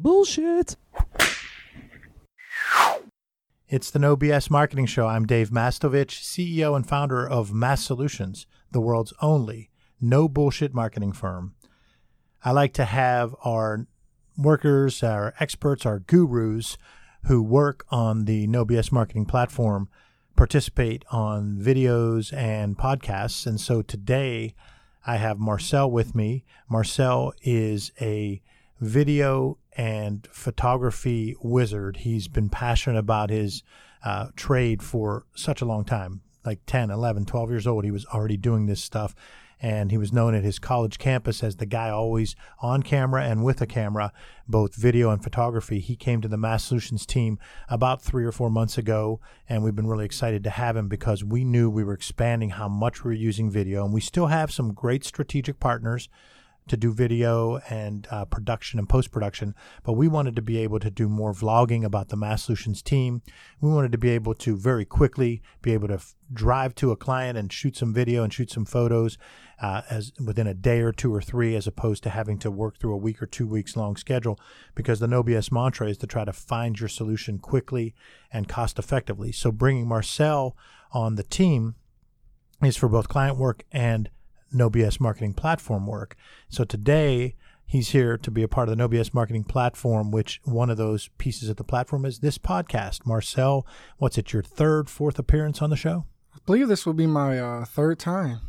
Bullshit. It's the No BS Marketing Show. I'm Dave Mastovich, CEO and founder of Mass Solutions, the world's only no bullshit marketing firm. I like to have our workers, our experts, our gurus who work on the No BS marketing platform participate on videos and podcasts. And so today I have Marcel with me. Marcel is a video and photography wizard. He's been passionate about his uh, trade for such a long time like 10, 11, 12 years old. He was already doing this stuff and he was known at his college campus as the guy always on camera and with a camera, both video and photography. He came to the Mass Solutions team about three or four months ago, and we've been really excited to have him because we knew we were expanding how much we were using video, and we still have some great strategic partners to do video and uh, production and post production, but we wanted to be able to do more vlogging about the Mass Solutions team. We wanted to be able to very quickly be able to f- drive to a client and shoot some video and shoot some photos uh, as within a day or two or three, as opposed to having to work through a week or two weeks long schedule. Because the No BS mantra is to try to find your solution quickly and cost effectively. So bringing Marcel on the team is for both client work and no BS marketing platform work. So today he's here to be a part of the No BS marketing platform, which one of those pieces of the platform is this podcast. Marcel, what's it, your third, fourth appearance on the show? I believe this will be my uh, third time.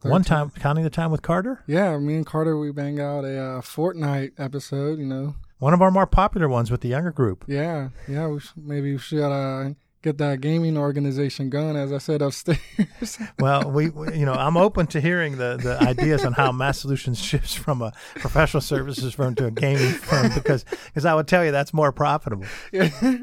Third One time, counting the time with Carter? Yeah, me and Carter, we bang out a uh, Fortnite episode, you know. One of our more popular ones with the younger group. Yeah, yeah, we sh- maybe we should uh, get that gaming organization going, as I said upstairs. well, we, we, you know, I'm open to hearing the, the ideas on how Mass Solutions shifts from a professional services firm to a gaming firm because because I would tell you that's more profitable. Yeah.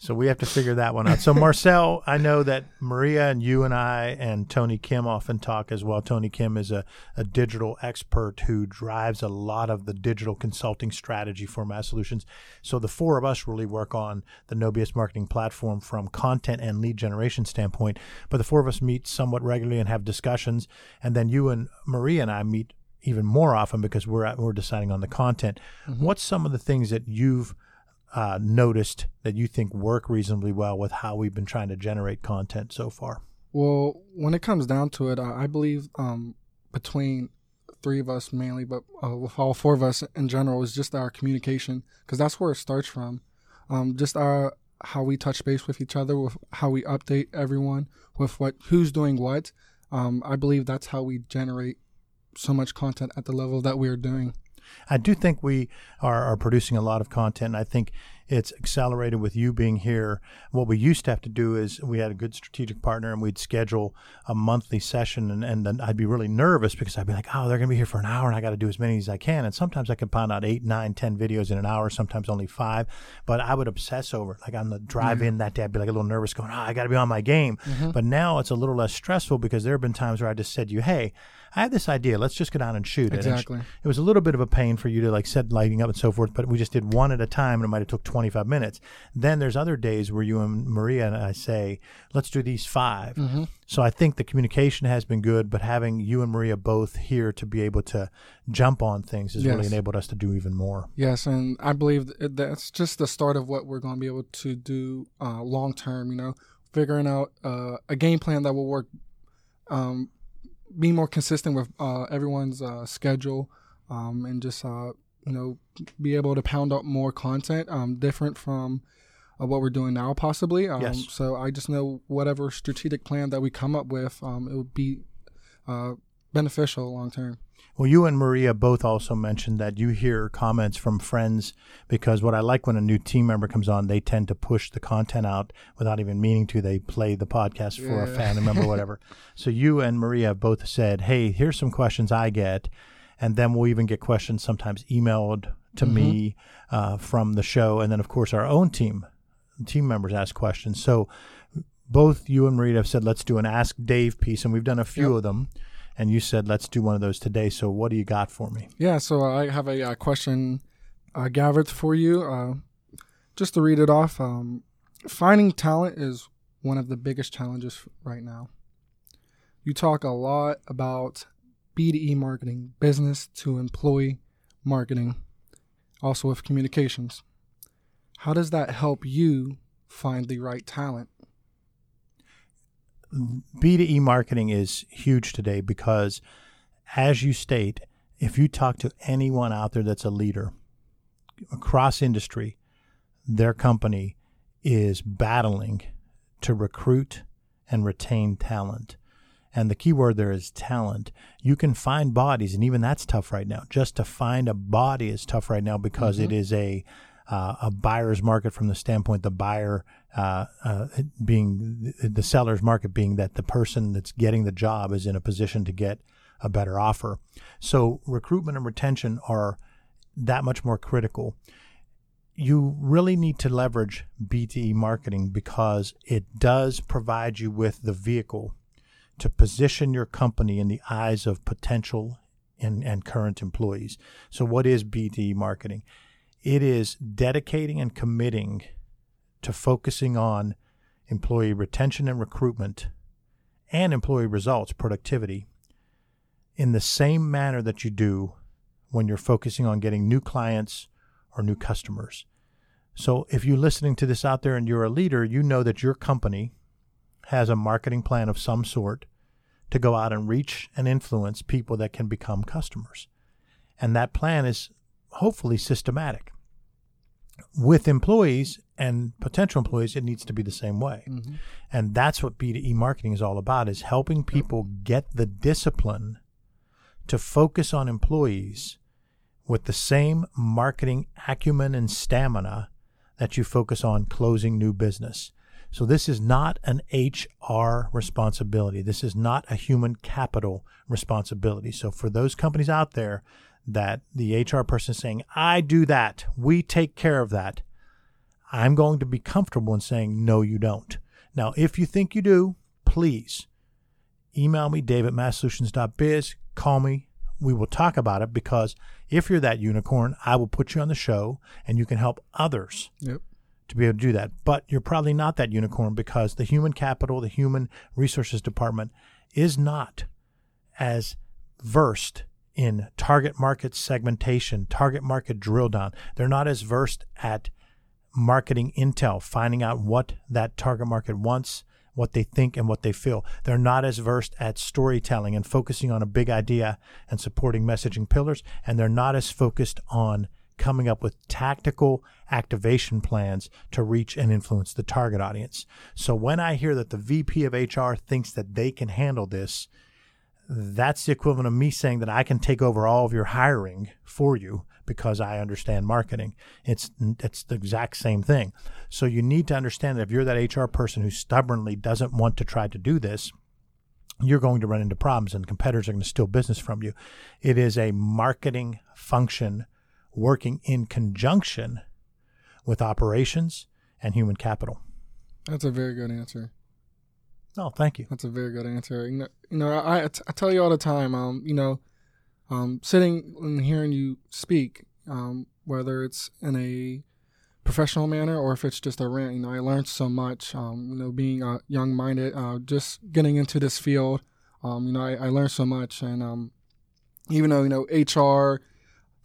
So we have to figure that one out. So Marcel, I know that Maria and you and I and Tony Kim often talk as well. Tony Kim is a, a digital expert who drives a lot of the digital consulting strategy for Mass Solutions. So the four of us really work on the No BS marketing platform from content and lead generation standpoint. But the four of us meet somewhat regularly and have discussions. And then you and Maria and I meet even more often because we're at, we're deciding on the content. Mm-hmm. What's some of the things that you've uh, noticed that you think work reasonably well with how we've been trying to generate content so far? Well, when it comes down to it, I believe um, between three of us mainly, but uh, with all four of us in general, is just our communication because that's where it starts from. Um, just our how we touch base with each other, with how we update everyone with what who's doing what. Um, I believe that's how we generate so much content at the level that we are doing. I do think we are, are producing a lot of content. I think it's accelerated with you being here. What we used to have to do is we had a good strategic partner and we'd schedule a monthly session and, and then I'd be really nervous because I'd be like, oh, they're going to be here for an hour and I got to do as many as I can. And sometimes I could pound out eight, nine, ten videos in an hour, sometimes only five. But I would obsess over it. Like on the drive in mm-hmm. that day, I'd be like a little nervous going, oh, I got to be on my game. Mm-hmm. But now it's a little less stressful because there have been times where I just said to you, hey, I have this idea. Let's just go down and shoot it. Exactly. it was a little bit of a pain for you to like set lighting up and so forth, but we just did one at a time and it might have took 25 minutes. Then there's other days where you and Maria and I say, let's do these 5 mm-hmm. So I think the communication has been good, but having you and Maria both here to be able to jump on things has yes. really enabled us to do even more. Yes, and I believe that's just the start of what we're going to be able to do uh, long term. You know, figuring out uh, a game plan that will work um, be more consistent with uh, everyone's uh, schedule um, and just uh, you know be able to pound out more content um, different from uh, what we're doing now possibly um, yes. so i just know whatever strategic plan that we come up with um, it would be uh, beneficial long term well, you and Maria both also mentioned that you hear comments from friends because what I like when a new team member comes on, they tend to push the content out without even meaning to. They play the podcast for yeah. a family member, whatever. So you and Maria both said, "Hey, here's some questions I get," and then we'll even get questions sometimes emailed to mm-hmm. me uh, from the show, and then of course our own team team members ask questions. So both you and Maria have said, "Let's do an Ask Dave piece," and we've done a few yep. of them and you said let's do one of those today. So what do you got for me? Yeah, so I have a, a question uh, gathered for you. Uh, just to read it off, um, finding talent is one of the biggest challenges right now. You talk a lot about B2E marketing, business to employee marketing. also with communications. How does that help you find the right talent? B2E marketing is huge today because, as you state, if you talk to anyone out there that's a leader across industry, their company is battling to recruit and retain talent. And the key word there is talent. You can find bodies, and even that's tough right now. Just to find a body is tough right now because mm-hmm. it is a uh, a buyer's market from the standpoint the buyer uh, uh, being the seller's market being that the person that's getting the job is in a position to get a better offer. So recruitment and retention are that much more critical. You really need to leverage B2E marketing because it does provide you with the vehicle to position your company in the eyes of potential and, and current employees. So, what is B2E marketing? It is dedicating and committing to focusing on employee retention and recruitment and employee results, productivity, in the same manner that you do when you're focusing on getting new clients or new customers. So, if you're listening to this out there and you're a leader, you know that your company has a marketing plan of some sort to go out and reach and influence people that can become customers. And that plan is hopefully systematic. With employees and potential employees, it needs to be the same way. Mm-hmm. And that's what B2E marketing is all about is helping people get the discipline to focus on employees with the same marketing acumen and stamina that you focus on closing new business. So this is not an HR responsibility. This is not a human capital responsibility. So for those companies out there that the HR person is saying, I do that, we take care of that, I'm going to be comfortable in saying, no, you don't. Now, if you think you do, please email me, dave at masssolutions.biz, call me. We will talk about it because if you're that unicorn, I will put you on the show and you can help others yep to be able to do that. But you're probably not that unicorn because the human capital, the human resources department is not as versed in target market segmentation, target market drill down. They're not as versed at marketing intel, finding out what that target market wants, what they think, and what they feel. They're not as versed at storytelling and focusing on a big idea and supporting messaging pillars. And they're not as focused on coming up with tactical activation plans to reach and influence the target audience. So when I hear that the VP of HR thinks that they can handle this, that's the equivalent of me saying that I can take over all of your hiring for you because I understand marketing. It's it's the exact same thing. So you need to understand that if you're that HR person who stubbornly doesn't want to try to do this, you're going to run into problems and competitors are going to steal business from you. It is a marketing function working in conjunction with operations and human capital. That's a very good answer. Oh, thank you. That's a very good answer. You know, you know, I, I tell you all the time, um, you know, um, sitting and hearing you speak, um, whether it's in a professional manner or if it's just a rant, you know, I learned so much. Um, you know, being uh, young minded, uh, just getting into this field, um, you know, I, I learned so much, and um, even though you know HR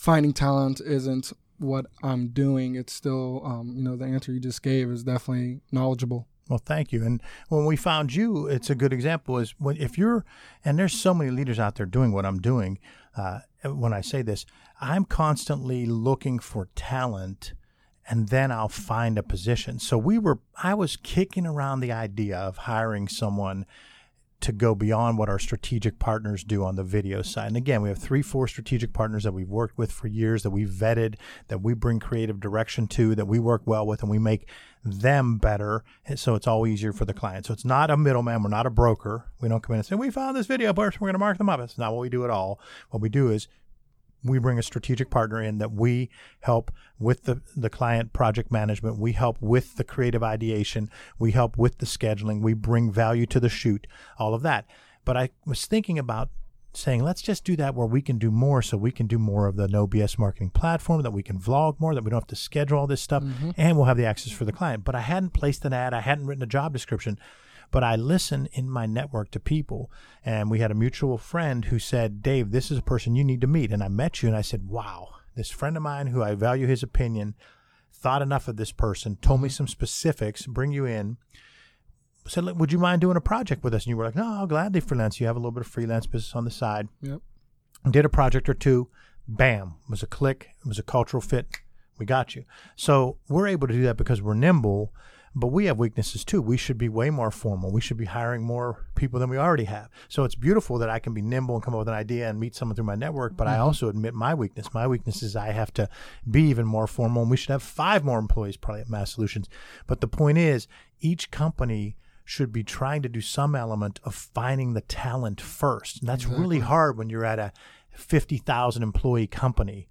finding talent isn't what I'm doing, it's still, um, you know, the answer you just gave is definitely knowledgeable. Well, thank you. And when we found you, it's a good example. Is when if you're, and there's so many leaders out there doing what I'm doing. Uh, when I say this, I'm constantly looking for talent, and then I'll find a position. So we were, I was kicking around the idea of hiring someone to go beyond what our strategic partners do on the video side. And again, we have three, four strategic partners that we've worked with for years, that we've vetted, that we bring creative direction to, that we work well with, and we make them better. So it's all easier for the client. So it's not a middleman. We're not a broker. We don't come in and say, we found this video person. We're going to mark them up. It's not what we do at all. What we do is we bring a strategic partner in that we help with the, the client project management. We help with the creative ideation. We help with the scheduling. We bring value to the shoot, all of that. But I was thinking about saying, let's just do that where we can do more so we can do more of the no BS marketing platform, that we can vlog more, that we don't have to schedule all this stuff, mm-hmm. and we'll have the access for the client. But I hadn't placed an ad, I hadn't written a job description. But I listen in my network to people. And we had a mutual friend who said, Dave, this is a person you need to meet. And I met you and I said, wow, this friend of mine who I value his opinion thought enough of this person, told me mm-hmm. some specifics, bring you in, said, would you mind doing a project with us? And you were like, no, I'll gladly freelance. You have a little bit of freelance business on the side. Yep. Did a project or two. Bam. It was a click. It was a cultural fit. We got you. So we're able to do that because we're nimble, but we have weaknesses too. We should be way more formal. We should be hiring more people than we already have. So it's beautiful that I can be nimble and come up with an idea and meet someone through my network, but I mm-hmm. also admit my weakness. My weakness is I have to be even more formal, and we should have five more employees probably at Mass Solutions. But the point is, each company should be trying to do some element of finding the talent first. And that's really hard when you're at a 50,000 employee company.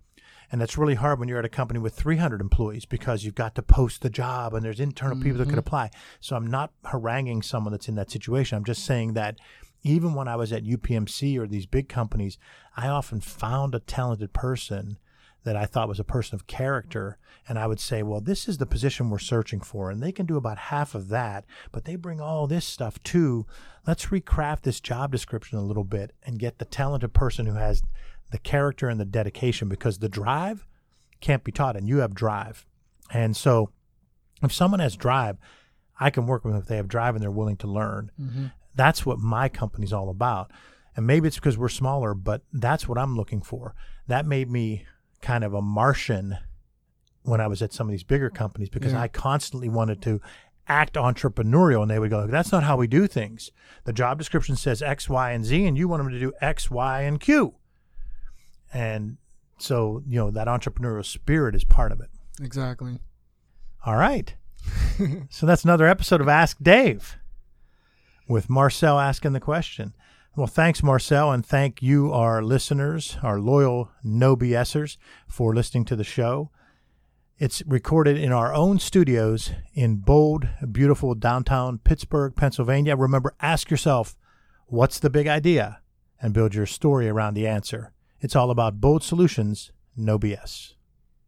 And that's really hard when you're at a company with 300 employees because you've got to post the job and there's internal people that could mm-hmm. apply. So I'm not haranguing someone that's in that situation. I'm just saying that even when I was at UPMC or these big companies, I often found a talented person that I thought was a person of character. And I would say, well, this is the position we're searching for. And they can do about half of that, but they bring all this stuff too. Let's recraft this job description a little bit and get the talented person who has the character and the dedication because the drive can't be taught and you have drive. And so if someone has drive, I can work with them if they have drive and they're willing to learn. Mm-hmm. That's what my company's all about. And maybe it's because we're smaller, but that's what I'm looking for. That made me kind of a Martian when I was at some of these bigger companies because Yeah. I constantly wanted to act entrepreneurial and they would go, that's not how we do things. The job description says X, Y, and Z, and you want them to do X, Y, and Q. And so, you know, that entrepreneurial spirit is part of it. Exactly. All right. so that's another episode of Ask Dave with Marcel asking the question. Well, thanks, Marcel, and thank you, our listeners, our loyal no BSers, for listening to the show. It's recorded in our own studios in bold, beautiful downtown Pittsburgh, Pennsylvania. Remember, ask yourself, what's the big idea? And build your story around the answer. It's all about bold solutions, no BS.